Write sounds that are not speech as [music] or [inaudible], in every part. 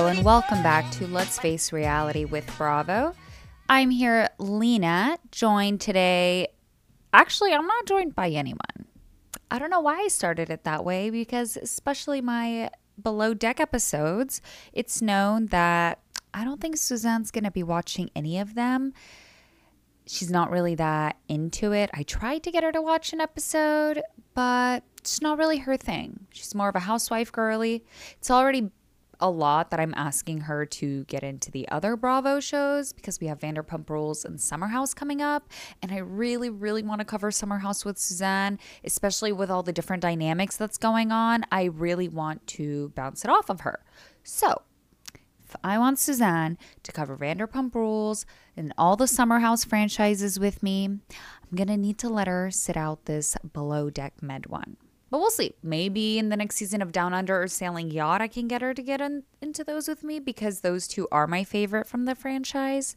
Hello, and welcome back to Let's Face Reality with Bravo. I'm here, Lena, joined today. Actually, I'm not joined by anyone. I don't know why I started it that way because, especially my below deck episodes, it's known that I don't think Suzanne's going to be watching any of them. She's not really that into it. I tried to get her to watch an episode, but it's not really her thing. She's more of a housewife girly. It's already a lot that I'm asking her to get into the other Bravo shows because we have Vanderpump Rules and Summer House coming up. And I really, really want to cover Summer House with Suzanne, especially with all the different dynamics that's going on. I really want to bounce it off of her. So, if I want Suzanne to cover Vanderpump Rules and all the Summer House franchises with me, I'm going to need to let her sit out this below deck med one. But we'll see. Maybe in the next season of Down Under or Sailing Yacht, I can get her to get in, into those with me because those two are my favorite from the franchise.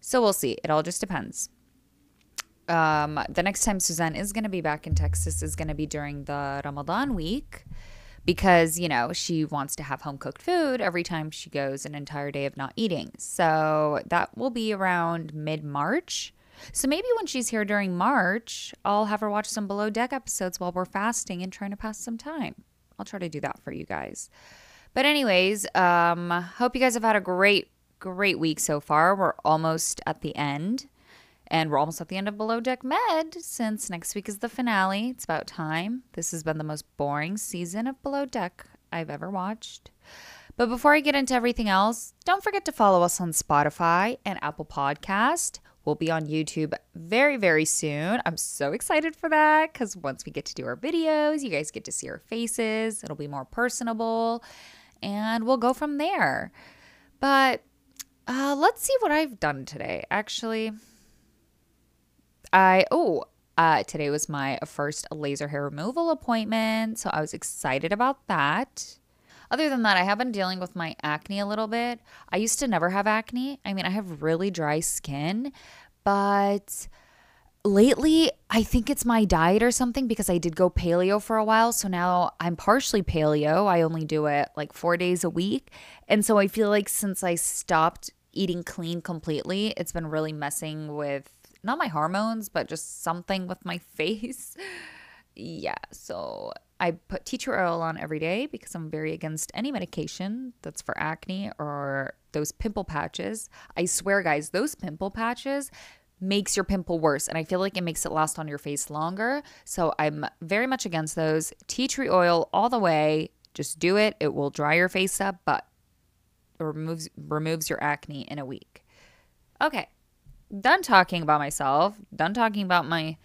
So we'll see. It all just depends. Um, the next time Suzanne is going to be back in Texas is going to be during the Ramadan week because, you know, she wants to have home cooked food every time she goes an entire day of not eating. So that will be around mid March. So maybe when she's here during March, I'll have her watch some below deck episodes while we're fasting and trying to pass some time. I'll try to do that for you guys. But anyways, um hope you guys have had a great great week so far. We're almost at the end. And we're almost at the end of Below Deck Med since next week is the finale. It's about time. This has been the most boring season of Below Deck I've ever watched. But before I get into everything else, don't forget to follow us on Spotify and Apple Podcast. We'll be on YouTube very, very soon. I'm so excited for that because once we get to do our videos, you guys get to see our faces. It'll be more personable and we'll go from there. But uh, let's see what I've done today. Actually, I, oh, uh, today was my first laser hair removal appointment. So I was excited about that. Other than that, I have been dealing with my acne a little bit. I used to never have acne. I mean, I have really dry skin, but lately I think it's my diet or something because I did go paleo for a while. So now I'm partially paleo. I only do it like four days a week. And so I feel like since I stopped eating clean completely, it's been really messing with not my hormones, but just something with my [laughs] face. yeah. So I put tea tree oil on every day because I'm very against any medication that's for acne or those pimple patches. I swear, guys, those pimple patches makes your pimple worse and I feel like it makes it last on your face longer. So I'm very much against those. Tea tree oil all the way. Just do it. It will dry your face up, but removes removes your acne in a week. Okay. Done talking about myself. Done talking about my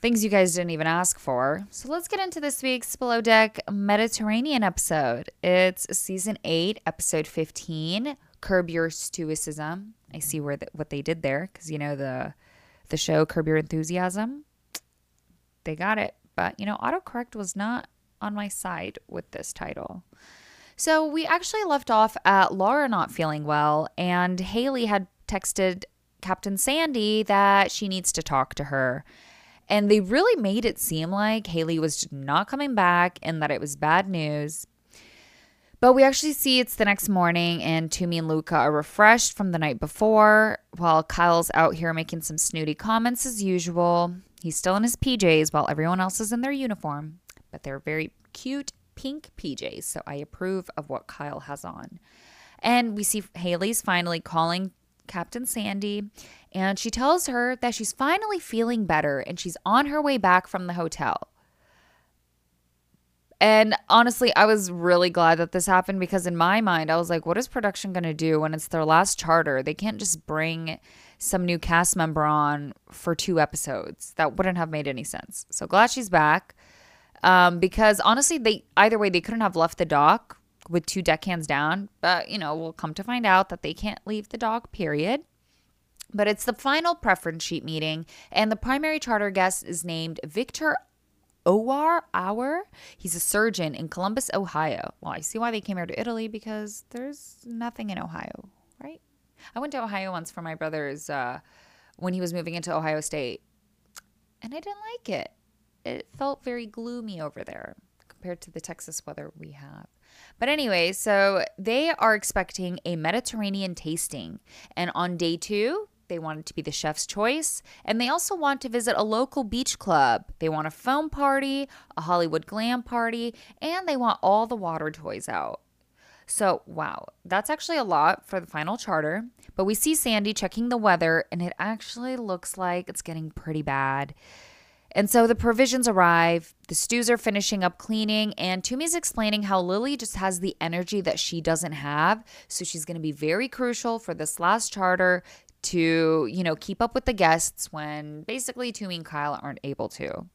things you guys didn't even ask for. So let's get into this week's Below Deck Mediterranean episode. It's season 8, episode 15, Curb Your Stoicism. I see where the, what they did there cuz you know the the show Curb Your Enthusiasm. They got it. But you know, autocorrect was not on my side with this title. So we actually left off at Laura not feeling well and Haley had texted Captain Sandy that she needs to talk to her. And they really made it seem like Haley was not coming back and that it was bad news. But we actually see it's the next morning, and Tumi and Luka are refreshed from the night before, while Kyle's out here making some snooty comments as usual. He's still in his PJs while everyone else is in their uniform, but they're very cute pink PJs, so I approve of what Kyle has on. And we see Haley's finally calling Captain Sandy, and she tells her that she's finally feeling better and she's on her way back from the hotel. And honestly, I was really glad that this happened because in my mind, I was like, what is production going to do when it's their last charter? They can't just bring some new cast member on for two episodes. That wouldn't have made any sense. So glad she's back. Um, because honestly, they either way they couldn't have left the dock with two deckhands down. But you know, we'll come to find out that they can't leave the dock. Period. But it's the final preference sheet meeting, and the primary charter guest is named Victor Owar Hour. He's a surgeon in Columbus, Ohio. Well, I see why they came here to Italy because there's nothing in Ohio, right? I went to Ohio once for my brother's uh, when he was moving into Ohio State, and I didn't like it. It felt very gloomy over there. Compared to the Texas weather we have. But anyway, so they are expecting a Mediterranean tasting. And on day two, they want it to be the chef's choice. And they also want to visit a local beach club. They want a foam party, a Hollywood glam party, and they want all the water toys out. So, wow, that's actually a lot for the final charter. But we see Sandy checking the weather, and it actually looks like it's getting pretty bad. And so the provisions arrive, the stews are finishing up cleaning, and Tumi's explaining how Lily just has the energy that she doesn't have. So she's going to be very crucial for this last charter to, you know, keep up with the guests when basically Tumi and Kyle aren't able to.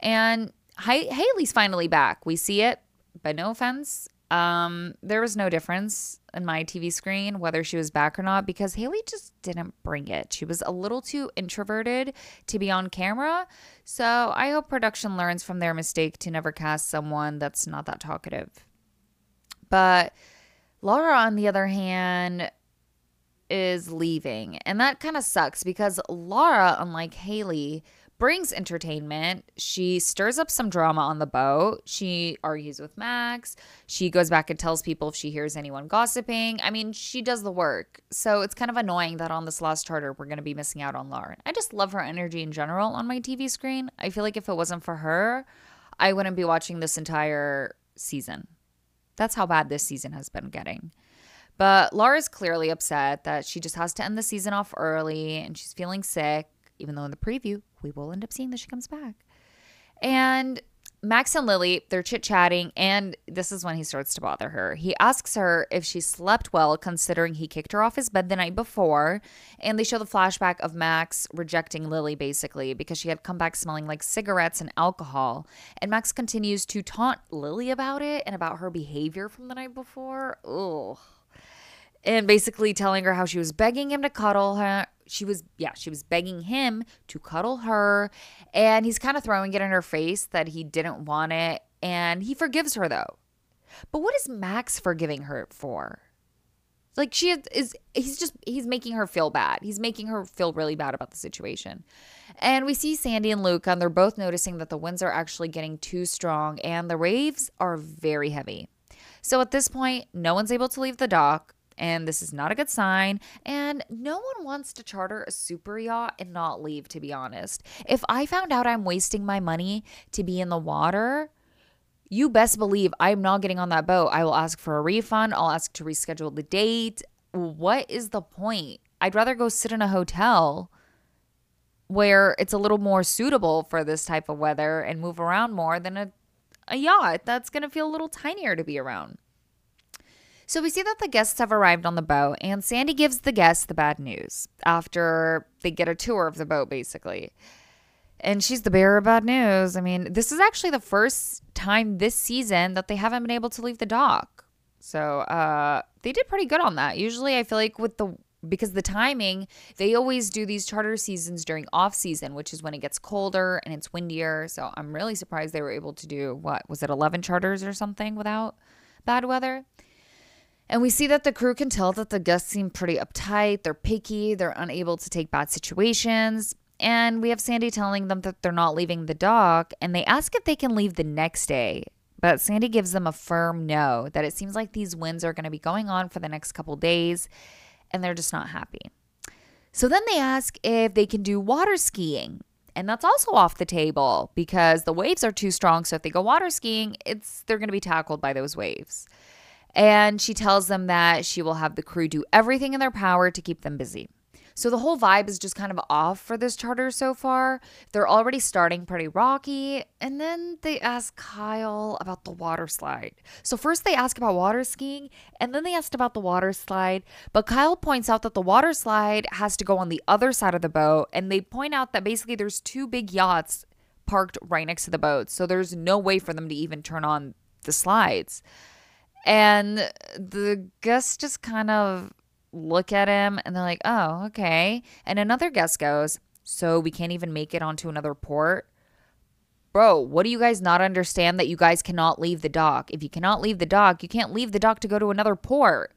And Haley's finally back. We see it, but no offense. Um, there was no difference in my TV screen whether she was back or not because Haley just didn't bring it. She was a little too introverted to be on camera. So I hope production learns from their mistake to never cast someone that's not that talkative. But Laura, on the other hand, is leaving. And that kind of sucks because Laura, unlike Haley, brings entertainment. She stirs up some drama on the boat. She argues with Max. She goes back and tells people if she hears anyone gossiping. I mean, she does the work. So it's kind of annoying that on this last charter, we're going to be missing out on Lauren. I just love her energy in general on my TV screen. I feel like if it wasn't for her, I wouldn't be watching this entire season. That's how bad this season has been getting. But Laura's clearly upset that she just has to end the season off early and she's feeling sick, even though in the preview, we will end up seeing that she comes back. And Max and Lily, they're chit chatting, and this is when he starts to bother her. He asks her if she slept well, considering he kicked her off his bed the night before. And they show the flashback of Max rejecting Lily, basically, because she had come back smelling like cigarettes and alcohol. And Max continues to taunt Lily about it and about her behavior from the night before. Ugh and basically telling her how she was begging him to cuddle her. She was, yeah, she was begging him to cuddle her. And he's kind of throwing it in her face that he didn't want it. And he forgives her though. But what is Max forgiving her for? Like she is, he's just, he's making her feel bad. He's making her feel really bad about the situation. And we see Sandy and Luke, and they're both noticing that the winds are actually getting too strong and the waves are very heavy. So at this point, no one's able to leave the dock and this is not a good sign. And no one wants to charter a super yacht and not leave, to be honest. If I found out I'm wasting my money to be in the water, you best believe I'm not getting on that boat. I will ask for a refund, I'll ask to reschedule the date. What is the point? I'd rather go sit in a hotel where it's a little more suitable for this type of weather and move around more than a, a yacht that's going to feel a little tinier to be around. So we see that the guests have arrived on the boat, and Sandy gives the guests the bad news after they get a tour of the boat, basically. And she's the bearer of bad news. I mean, this is actually the first time this season that they haven't been able to leave the dock. So uh, they did pretty good on that. Usually, I feel like with the because the timing, they always do these charter seasons during off season, which is when it gets colder and it's windier. So I'm really surprised they were able to do what was it, 11 charters or something without bad weather. And we see that the crew can tell that the guests seem pretty uptight, they're picky, they're unable to take bad situations. And we have Sandy telling them that they're not leaving the dock, and they ask if they can leave the next day. But Sandy gives them a firm no, that it seems like these winds are going to be going on for the next couple days, and they're just not happy. So then they ask if they can do water skiing. And that's also off the table because the waves are too strong. So if they go water skiing, it's they're going to be tackled by those waves. And she tells them that she will have the crew do everything in their power to keep them busy. So the whole vibe is just kind of off for this charter so far. They're already starting pretty rocky. And then they ask Kyle about the water slide. So first they ask about water skiing and then they asked about the water slide. But Kyle points out that the water slide has to go on the other side of the boat. And they point out that basically there's two big yachts parked right next to the boat. So there's no way for them to even turn on the slides. And the guests just kind of look at him and they're like, oh, okay. And another guest goes, so we can't even make it onto another port? Bro, what do you guys not understand that you guys cannot leave the dock? If you cannot leave the dock, you can't leave the dock to go to another port.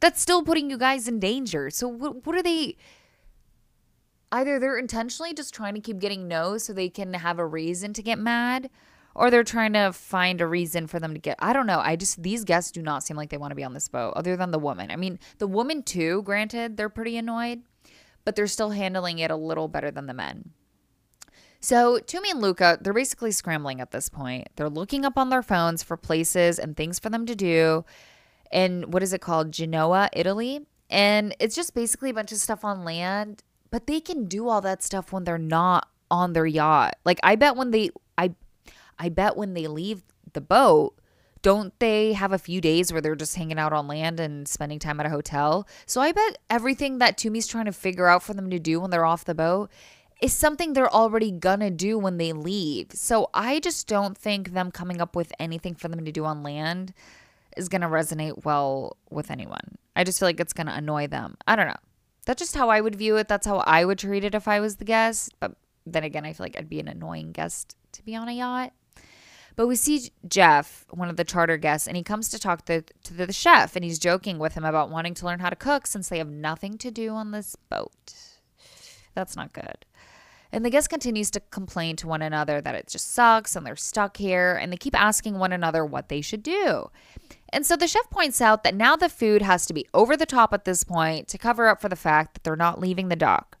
That's still putting you guys in danger. So what what are they either they're intentionally just trying to keep getting no so they can have a reason to get mad or they're trying to find a reason for them to get I don't know. I just these guests do not seem like they want to be on this boat other than the woman. I mean, the woman too, granted, they're pretty annoyed, but they're still handling it a little better than the men. So, Tumi and Luka, they're basically scrambling at this point. They're looking up on their phones for places and things for them to do in what is it called? Genoa, Italy. And it's just basically a bunch of stuff on land, but they can do all that stuff when they're not on their yacht. Like I bet when they I I bet when they leave the boat, don't they have a few days where they're just hanging out on land and spending time at a hotel? So I bet everything that Tumi's trying to figure out for them to do when they're off the boat is something they're already gonna do when they leave. So I just don't think them coming up with anything for them to do on land is gonna resonate well with anyone. I just feel like it's gonna annoy them. I don't know. That's just how I would view it. That's how I would treat it if I was the guest. But then again, I feel like I'd be an annoying guest to be on a yacht. But we see Jeff, one of the charter guests, and he comes to talk to, to the chef, and he's joking with him about wanting to learn how to cook since they have nothing to do on this boat. That's not good. And the guest continues to complain to one another that it just sucks and they're stuck here, and they keep asking one another what they should do. And so the chef points out that now the food has to be over the top at this point to cover up for the fact that they're not leaving the dock.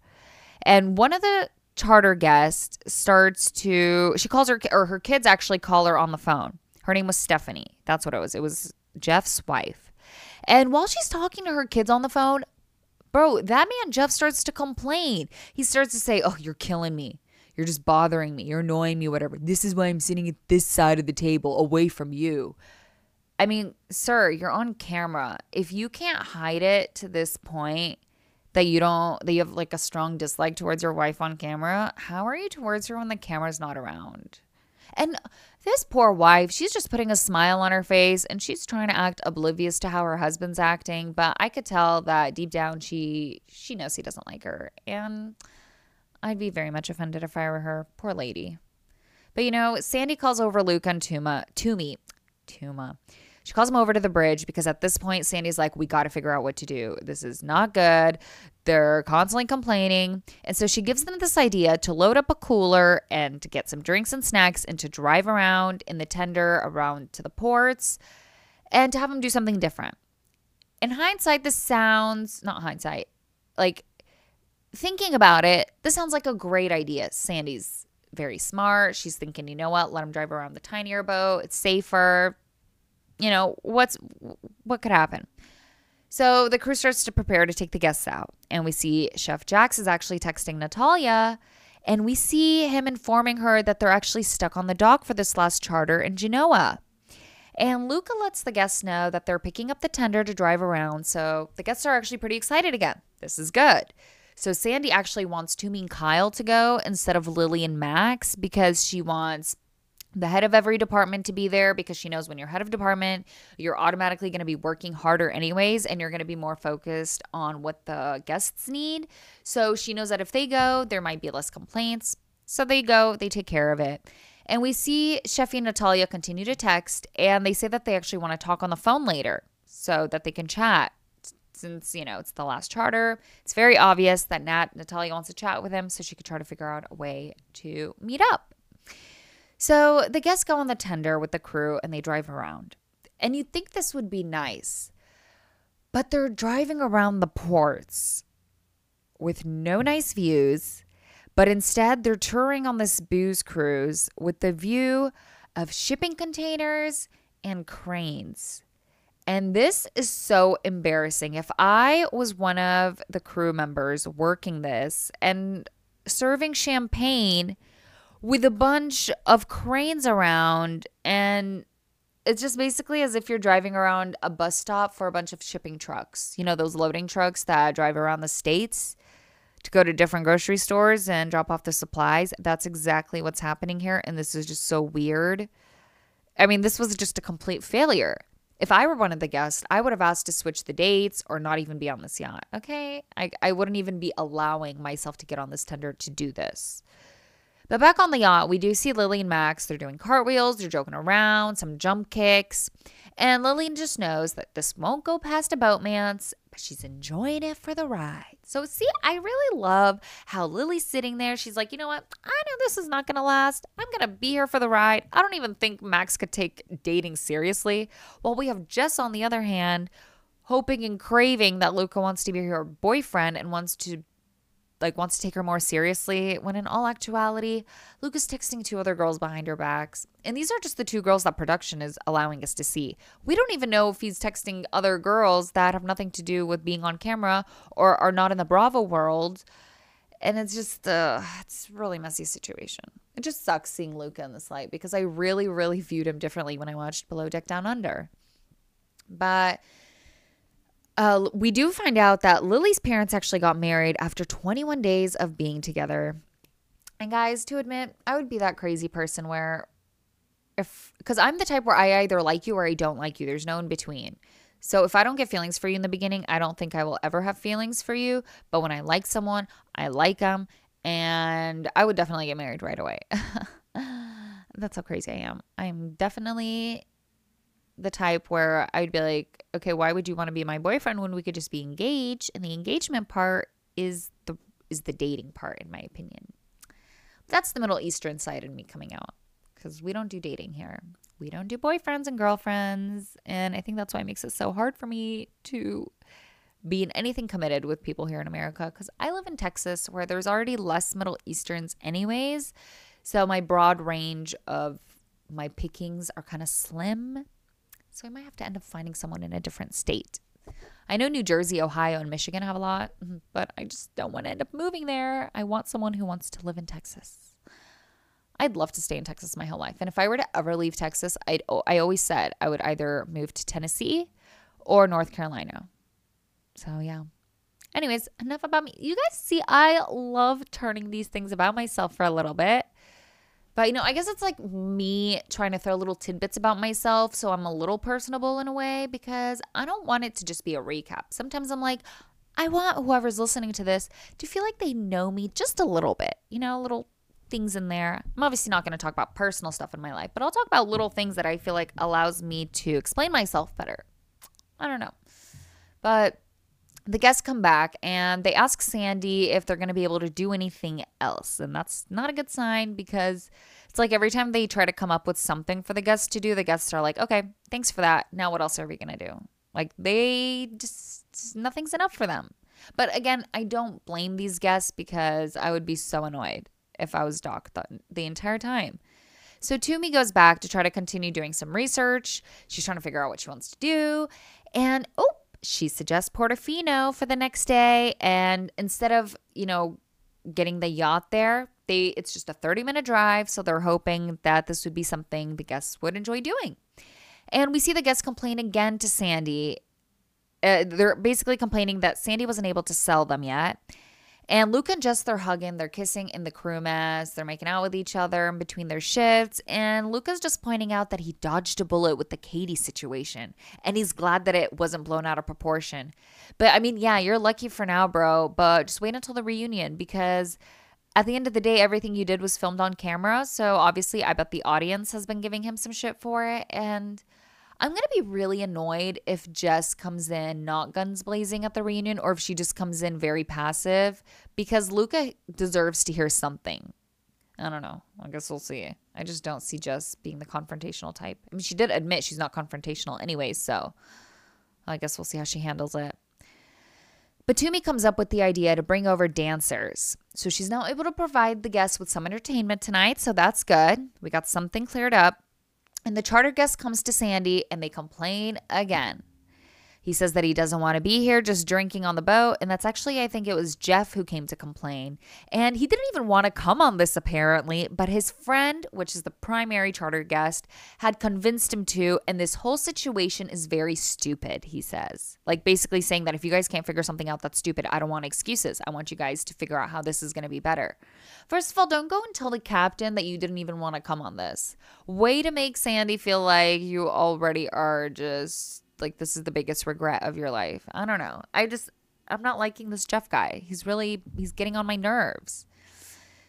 And one of the charter guest starts to she calls her or her kids actually call her on the phone. Her name was Stephanie. That's what it was. It was Jeff's wife. And while she's talking to her kids on the phone, bro, that man Jeff starts to complain. He starts to say, "Oh, you're killing me. You're just bothering me. You're annoying me whatever. This is why I'm sitting at this side of the table away from you." I mean, sir, you're on camera. If you can't hide it to this point, that you don't that you have like a strong dislike towards your wife on camera how are you towards her when the camera's not around? And this poor wife she's just putting a smile on her face and she's trying to act oblivious to how her husband's acting but i could tell that deep down she she knows he doesn't like her and i'd be very much offended if i were her. Poor lady. But you know sandy calls over luke and tuma tumi tuma she calls him over to the bridge because at this point, Sandy's like, we got to figure out what to do. This is not good. They're constantly complaining. And so she gives them this idea to load up a cooler and to get some drinks and snacks and to drive around in the tender around to the ports and to have them do something different. In hindsight, this sounds not hindsight, like thinking about it, this sounds like a great idea. Sandy's very smart. She's thinking, you know what? Let them drive around the tinier boat. It's safer you know, what's what could happen? So the crew starts to prepare to take the guests out, and we see Chef Jax is actually texting Natalia, and we see him informing her that they're actually stuck on the dock for this last charter in Genoa. And Luka lets the guests know that they're picking up the tender to drive around, so the guests are actually pretty excited again. This is good. So Sandy actually wants Tumi and Kyle to go instead of Lily and Max because she wants the head of every department to be there because she knows when you're head of department, you're automatically going to be working harder anyways and you're going to be more focused on what the guests need. So she knows that if they go, there might be less complaints. So they go, they take care of it. And we see Chefy and Natalia continue to text and they say that they actually want to talk on the phone later so that they can chat. Since, you know, it's the last charter, it's very obvious that Nat Natalia wants to chat with him so she could try to figure out a way to meet up. So the guests go on the tender with the crew and they drive around. And you'd think this would be nice, but they're driving around the ports with no nice views, but instead they're touring on this booze cruise with the view of shipping containers and cranes. And this is so embarrassing. If I was one of the crew members working this and serving champagne with a bunch of cranes around and it's just basically as if you're driving around a bus stop for a bunch of shipping trucks. You know, those loading trucks that drive around the states to go to different grocery stores and drop off the supplies. That's exactly what's happening here. And this is just so weird. I mean, this was just a complete failure. If I were one of the guests, I would have asked to switch the dates or not even be on this yacht. Okay. I, I wouldn't even be allowing myself to get on this tender to do this. But back on the yacht, we do see Lily and Max. They're doing cartwheels, they're joking around, some jump kicks. And Lily just knows that this won't go past a boatmance, but she's enjoying it for the ride. So, see, I really love how Lily's sitting there. She's like, you know what? I know this is not going to last. I'm going to be here for the ride. I don't even think Max could take dating seriously. While we have Jess, on the other hand, hoping and craving that Luka wants to be her boyfriend and wants to like wants to take her more seriously when in all actuality luka's texting two other girls behind her backs. And these are just the two girls that production is allowing us to see. We don't even know if he's texting other girls that have nothing to do with being on camera or are not in the bravo world. And it's just uh it's a really messy situation. It just sucks seeing luka in this light because i really really viewed him differently when i watched below deck down under. But uh, we do find out that Lily's parents actually got married after 21 days of being together. And guys, to admit, I would be that crazy person where if because I'm the type where I either like you or I don't like you. There's no in between. So if I don't get feelings for you in the beginning, I don't think I will ever have feelings for you. But when I like someone, I like them, and I would definitely get married right away. [laughs] That's how crazy I am. I'm definitely the type where I'd be like, okay, why would you want to be my boyfriend when we could just be engaged? And the engagement part is the is the dating part, in my opinion. That's the Middle Eastern side of me coming out because we don't do dating here. We don't do boyfriends and girlfriends, and I think that's why it makes it so hard for me to be in anything committed with people here in America because I live in Texas where there's already less Middle Easterns, anyways. So my broad range of my pickings are kind of slim so I might have to end up finding someone in a different state. I know New Jersey, Ohio, and Michigan have a lot, mm-hmm, but I just don't want to end up moving there. I want someone who wants to live in Texas. I'd love to stay in Texas my whole life. And if I were to ever leave Texas, I'd I always said I would either move to Tennessee or North Carolina. So yeah. Anyways, enough about me. You guys see, I love turning these things about myself for a little bit. But you know, I guess it's like me trying to throw little tidbits about myself so I'm a little personable in a way because I don't want it to just be a recap. Sometimes I'm like, I want whoever's listening to this to feel like they know me just a little bit, you know, little things in there. I'm obviously not going to talk about personal stuff in my life, but I'll talk about little things that I feel like allows me to explain myself better. I don't know. But the guests come back and they ask Sandy if they're going to be able to do anything else. And that's not a good sign because it's like every time they try to come up with something for the guests to do, the guests are like, okay, thanks for that. Now what else are we going to do? Like they just, nothing's enough for them. But again, I don't blame these guests because I would be so annoyed if I was Doc the, the entire time. So Tumi goes back to try to continue doing some research. She's trying to figure out what she wants to do. And oh, she suggests Portofino for the next day. And instead of, you know, getting the yacht there, they it's just a 30 minute drive. So they're hoping that this would be something the guests would enjoy doing. And we see the guests complain again to Sandy. Uh, they're basically complaining that Sandy wasn't able to sell them yet. And Luka and Jess, they're hugging, they're kissing in the crew mess, they're making out with each other in between their shifts. And Luka's just pointing out that he dodged a bullet with the Katie situation. And he's glad that it wasn't blown out of proportion. But I mean, yeah, you're lucky for now, bro. But just wait until the reunion because at the end of the day, everything you did was filmed on camera. So obviously, I bet the audience has been giving him some shit for it. And I'm going to be really annoyed if Jess comes in not guns blazing at the reunion or if she just comes in very passive because Luka deserves to hear something. I don't know. I guess we'll see. I just don't see Jess being the confrontational type. I mean, she did admit she's not confrontational anyway, so I guess we'll see how she handles it. But Tumi comes up with the idea to bring over dancers. So she's now able to provide the guests with some entertainment tonight, so that's good. We got something cleared up. And the charter guest comes to Sandy and they complain again. He says that he doesn't want to be here just drinking on the boat. And that's actually, I think it was Jeff who came to complain. And he didn't even want to come on this apparently, but his friend, which is the primary charter guest, had convinced him to. And this whole situation is very stupid, he says. Like basically saying that if you guys can't figure something out that's stupid, I don't want excuses. I want you guys to figure out how this is going to be better. First of all, don't go and tell the captain that you didn't even want to come on this. Way to make Sandy feel like you already are just like this is the biggest regret of your life. I don't know. I just I'm not liking this Jeff guy. He's really he's getting on my nerves.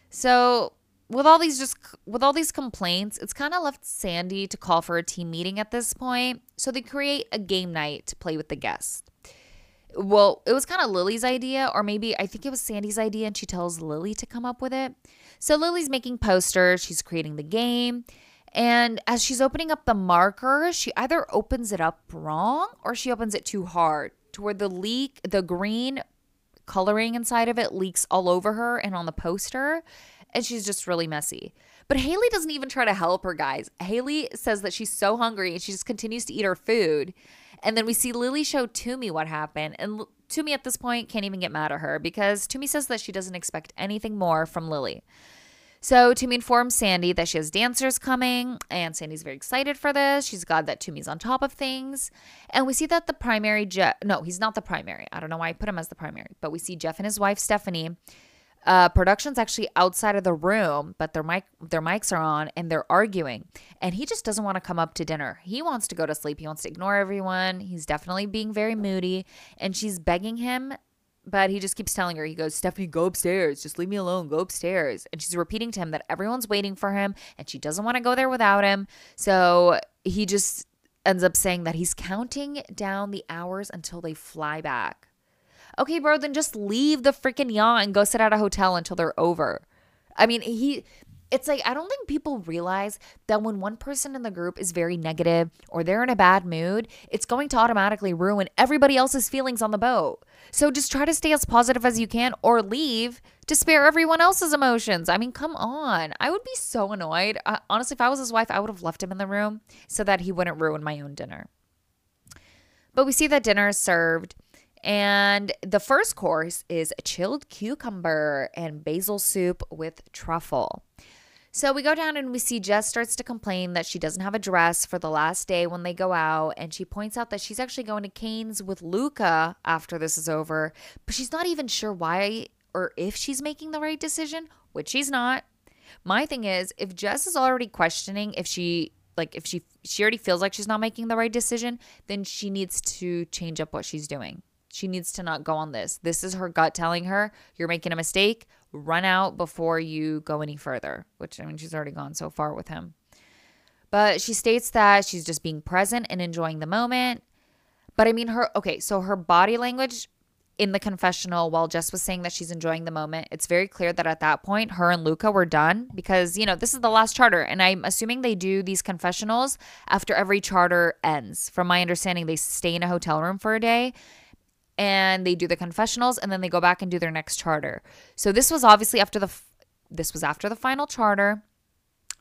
So with all these just with all these complaints, it's kind of left Sandy to call for a team meeting at this point. So they create a game night to play with the guests. Well, it was kind of Lily's idea, or maybe I think it was Sandy's idea, and she tells Lily to come up with it. So Lily's making posters, she's creating the game, and as she's opening up the marker, she either opens it up wrong or she opens it too hard to where the leak, the green coloring inside of it leaks all over her and on the poster and she's just really messy. But Haley doesn't even try to help her, guys. Haley says that she's so hungry and she just continues to eat her food. And then we see Lily show Tumi what happened. And Tumi at this point can't even get mad at her because Tumi says that she doesn't expect anything more from Lily. So Tumi informs Sandy that she has dancers coming, and Sandy's very excited for this. She's glad that Tumi's on top of things. And we see that the primary Jeff, no, he's not the primary. I don't know why I put him as the primary, but we see Jeff and his wife Stephanie uh, production's actually outside of the room, but their mic their mics are on and they're arguing. And he just doesn't want to come up to dinner. He wants to go to sleep. He wants to ignore everyone. He's definitely being very moody. And she's begging him, but he just keeps telling her, he goes, Stephanie, go upstairs. Just leave me alone. Go upstairs. And she's repeating to him that everyone's waiting for him and she doesn't want to go there without him. So he just ends up saying that he's counting down the hours until they fly back. Okay, bro, then just leave the freaking yacht and go sit at a hotel until they're over. I mean, he it's like I don't think people realize that when one person in the group is very negative or they're in a bad mood, it's going to automatically ruin everybody else's feelings on the boat. So just try to stay as positive as you can or leave to spare everyone else's emotions. I mean, come on. I would be so annoyed. Honestly, if I was his wife, I would have left him in the room so that he wouldn't ruin my own dinner. But we see that dinner is served and the first course is chilled cucumber and basil soup with truffle. So we go down and we see Jess starts to complain that she doesn't have a dress for the last day when they go out. And she points out that she's actually going to Cane's with Luka after this is over. But she's not even sure why or if she's making the right decision, which she's not. My thing is, if Jess is already questioning if she like if she she already feels like she's not making the right decision, then she needs to change up what she's doing. She needs to not go on this. This is her gut telling her you're making a mistake. Run out before you go any further, which I mean, she's already gone so far with him. But she states that she's just being present and enjoying the moment. But I mean, her, okay, so her body language in the confessional while Jess was saying that she's enjoying the moment, it's very clear that at that point, her and Luka were done because, you know, this is the last charter. And I'm assuming they do these confessionals after every charter ends. From my understanding, they stay in a hotel room for a day and they do the confessionals and then they go back and do their next charter. So this was obviously after the this was after the final charter.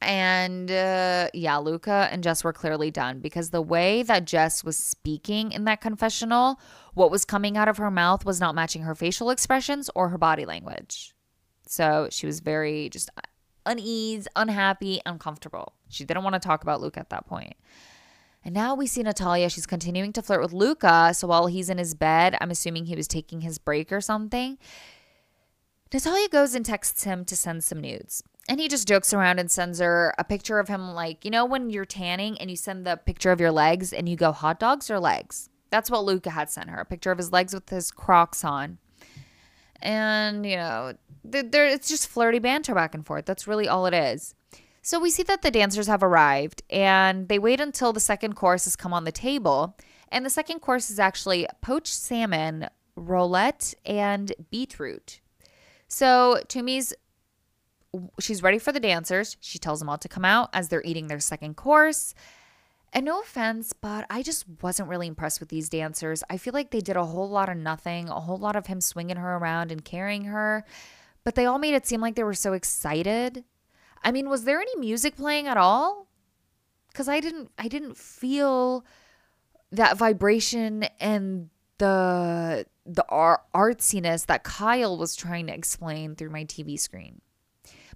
And uh, yeah, Luka and Jess were clearly done because the way that Jess was speaking in that confessional, what was coming out of her mouth was not matching her facial expressions or her body language. So she was very just unease, unhappy, uncomfortable. She didn't want to talk about Luka at that point. And now we see Natalia. She's continuing to flirt with Luka. So while he's in his bed, I'm assuming he was taking his break or something. Natalia goes and texts him to send some nudes. And he just jokes around and sends her a picture of him, like, you know, when you're tanning and you send the picture of your legs and you go, hot dogs or legs? That's what Luka had sent her a picture of his legs with his crocs on. And, you know, it's just flirty banter back and forth. That's really all it is. So we see that the dancers have arrived and they wait until the second course has come on the table. And the second course is actually poached salmon, roulade, and beetroot. So Tumi's she's ready for the dancers. She tells them all to come out as they're eating their second course. And no offense, but I just wasn't really impressed with these dancers. I feel like they did a whole lot of nothing, a whole lot of him swinging her around and carrying her, but they all made it seem like they were so excited. I mean, was there any music playing at all? Cuz I didn't I didn't feel that vibration and the the artsiness that Kyle was trying to explain through my TV screen.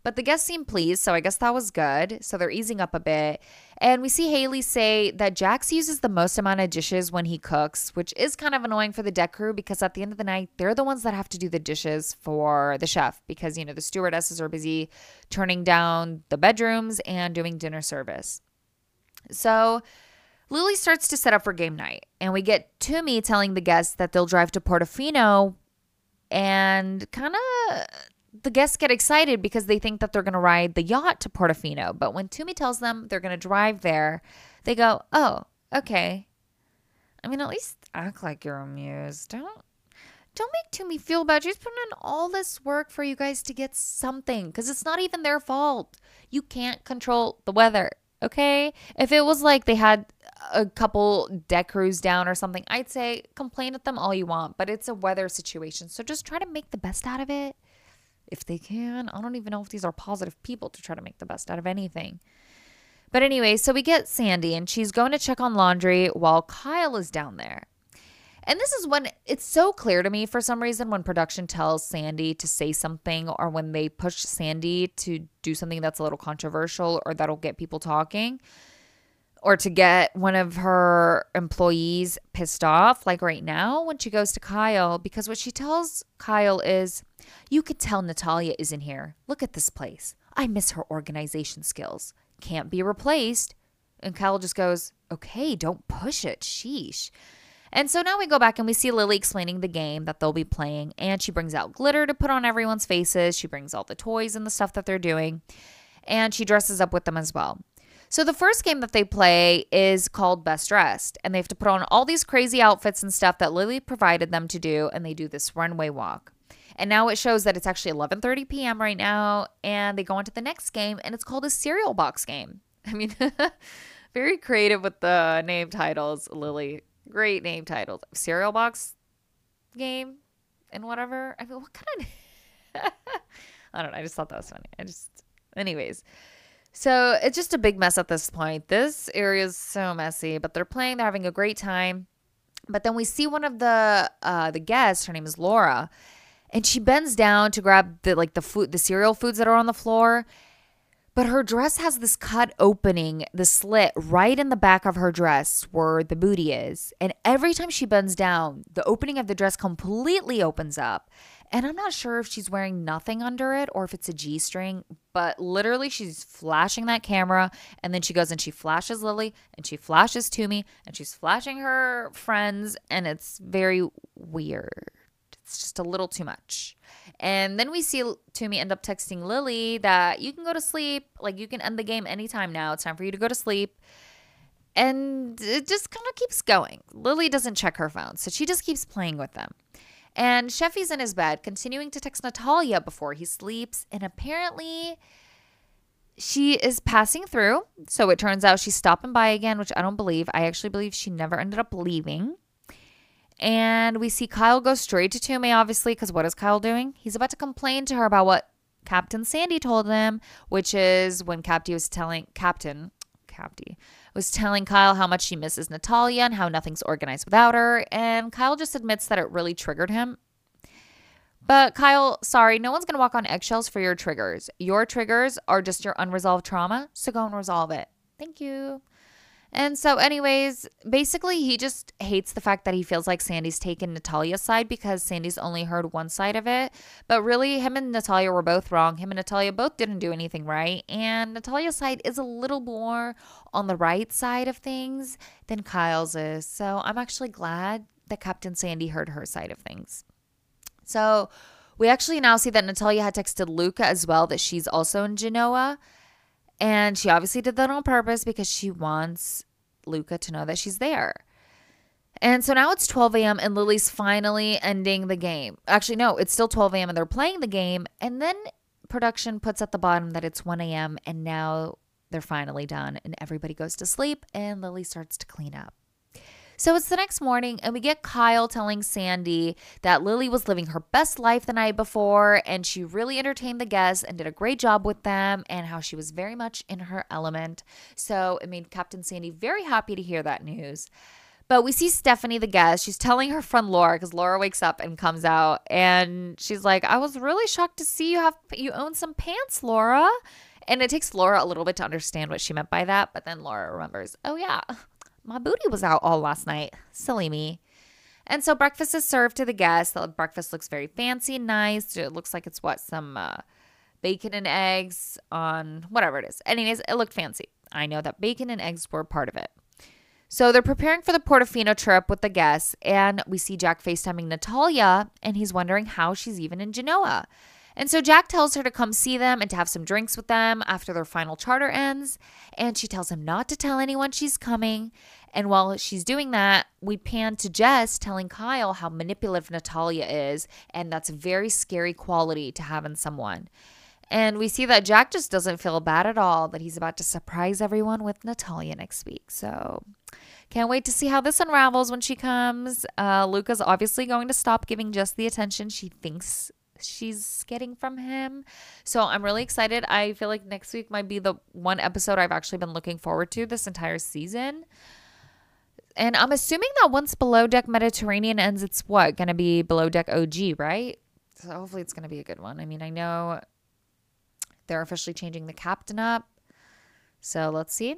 But the guests seem pleased, so I guess that was good. So they're easing up a bit. And we see Haley say that Jax uses the most amount of dishes when he cooks, which is kind of annoying for the deck crew because at the end of the night, they're the ones that have to do the dishes for the chef because, you know, the stewardesses are busy turning down the bedrooms and doing dinner service. So Lily starts to set up for game night, and we get Tumi telling the guests that they'll drive to Portofino and kind of the guests get excited because they think that they're going to ride the yacht to Portofino. But when Tumi tells them they're going to drive there, they go, "Oh, okay." I mean, at least act like you're amused. Don't don't make Tumi feel bad. She's putting in all this work for you guys to get something because it's not even their fault. You can't control the weather, okay? If it was like they had a couple deck crews down or something, I'd say complain at them all you want, but it's a weather situation. So just try to make the best out of it if they can. I don't even know if these are positive people to try to make the best out of anything. But anyway, so we get Sandy and she's going to check on laundry while Kyle is down there. And this is when it's so clear to me for some reason when production tells Sandy to say something or when they push Sandy to do something that's a little controversial or that'll get people talking or to get one of her employees pissed off, like right now when she goes to Kyle, because what she tells Kyle is, You could tell Natalia isn't here. Look at this place. I miss her organization skills. Can't be replaced. And Kyle just goes, Okay, don't push it. Sheesh. And so now we go back and we see Lily explaining the game that they'll be playing. And she brings out glitter to put on everyone's faces. She brings all the toys and the stuff that they're doing. And she dresses up with them as well. So the first game that they play is called Best Dressed. And they have to put on all these crazy outfits and stuff that Lily provided them to do. And they do this runway walk. And now it shows that it's actually 11:30 p.m. right now and they go on to the next game and it's called a cereal box game. [laughs] I mean, [laughs] very creative with the name titles, Lily. Great name titles. Cereal box game and whatever. I mean, what kind of [laughs] I don't know. I just thought that was funny. I just anyways. So it's just a big mess at this point. This area is so messy, but they're playing, they're having a great time. But then we see one of the uh the guests, her name is Laura, and she bends down to grab the like the food the cereal foods that are on the floor but her dress has this cut opening, the slit right in the back of her dress where the booty is. And every time she bends down, the opening of the dress completely opens up. And I'm not sure if she's wearing nothing under it or if it's a G string, but literally she's flashing that camera. And then she goes and she flashes Lily and she flashes Tumi and she's flashing her friends. And it's very weird. It's just a little too much. And then we see Tumi end up texting Lily that you can go to sleep. Like you can end the game anytime now. It's time for you to go to sleep. And it just kind of keeps going. Lily doesn't check her phone, so she just keeps playing with them. And Sheffy's in his bed, continuing to text Natalia before he sleeps. And apparently, she is passing through. So it turns out she's stopping by again, which I don't believe. I actually believe she never ended up leaving. And we see Kyle go straight to Tumi, obviously, because what is Kyle doing? He's about to complain to her about what Captain Sandy told them, which is when Capty was telling Captain Capty was telling Kyle how much she misses Natalia and how nothing's organized without her. And Kyle just admits that it really triggered him. But Kyle, sorry, no one's gonna walk on eggshells for your triggers. Your triggers are just your unresolved trauma, so go and resolve it. Thank you. And so, anyways, basically, he just hates the fact that he feels like Sandy's taken Natalia's side because Sandy's only heard one side of it. But really, him and Natalia were both wrong. Him and Natalia both didn't do anything right. And Natalia's side is a little more on the right side of things than Kyle's is. So, I'm actually glad that Captain Sandy heard her side of things. So, we actually now see that Natalia had texted Luka as well that she's also in Genoa. And she obviously did that on purpose because she wants Luka to know that she's there. And so now it's 12 a.m. and Lily's finally ending the game. Actually, no, it's still 12 a.m. and they're playing the game. And then production puts at the bottom that it's 1 a.m. and now they're finally done and everybody goes to sleep and Lily starts to clean up. So it's the next morning, and we get Kyle telling Sandy that Lily was living her best life the night before, and she really entertained the guests and did a great job with them, and how she was very much in her element. So it made Captain Sandy very happy to hear that news. But we see Stephanie, the guest. She's telling her friend Laura because Laura wakes up and comes out, and she's like, "I was really shocked to see you have you own some pants, Laura." And it takes Laura a little bit to understand what she meant by that, but then Laura remembers, "Oh yeah, my booty was out all last night. Silly me. And so breakfast is served to the guests. The breakfast looks very fancy and nice. It looks like it's what some uh, bacon and eggs on whatever it is. Anyways, it looked fancy. I know that bacon and eggs were part of it. So they're preparing for the Portofino trip with the guests, and we see Jack FaceTiming Natalia, and he's wondering how she's even in Genoa. And so Jack tells her to come see them and to have some drinks with them after their final charter ends. And she tells him not to tell anyone she's coming. And while she's doing that, we pan to Jess telling Kyle how manipulative Natalia is. And that's a very scary quality to have in someone. And we see that Jack just doesn't feel bad at all that he's about to surprise everyone with Natalia next week. So can't wait to see how this unravels when she comes. Uh, Luka's obviously going to stop giving Jess the attention she thinks she's getting from him. So I'm really excited. I feel like next week might be the one episode I've actually been looking forward to this entire season. And I'm assuming that once Below Deck Mediterranean ends, it's what? Going to be Below Deck OG, right? So hopefully it's going to be a good one. I mean, I know they're officially changing the captain up. So let's see.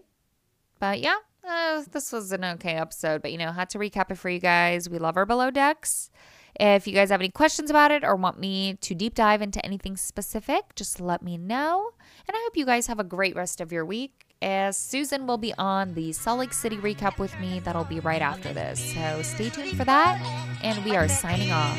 But yeah, uh, this was an okay episode. But, you know, had to recap it for you guys. We love our Below Decks. If you guys have any questions about it or want me to deep dive into anything specific, just let me know. And I hope you guys have a great rest of your week. As Susan will be on the Salt Lake City recap with me, that'll be right after this. So stay tuned for that. And we are signing off.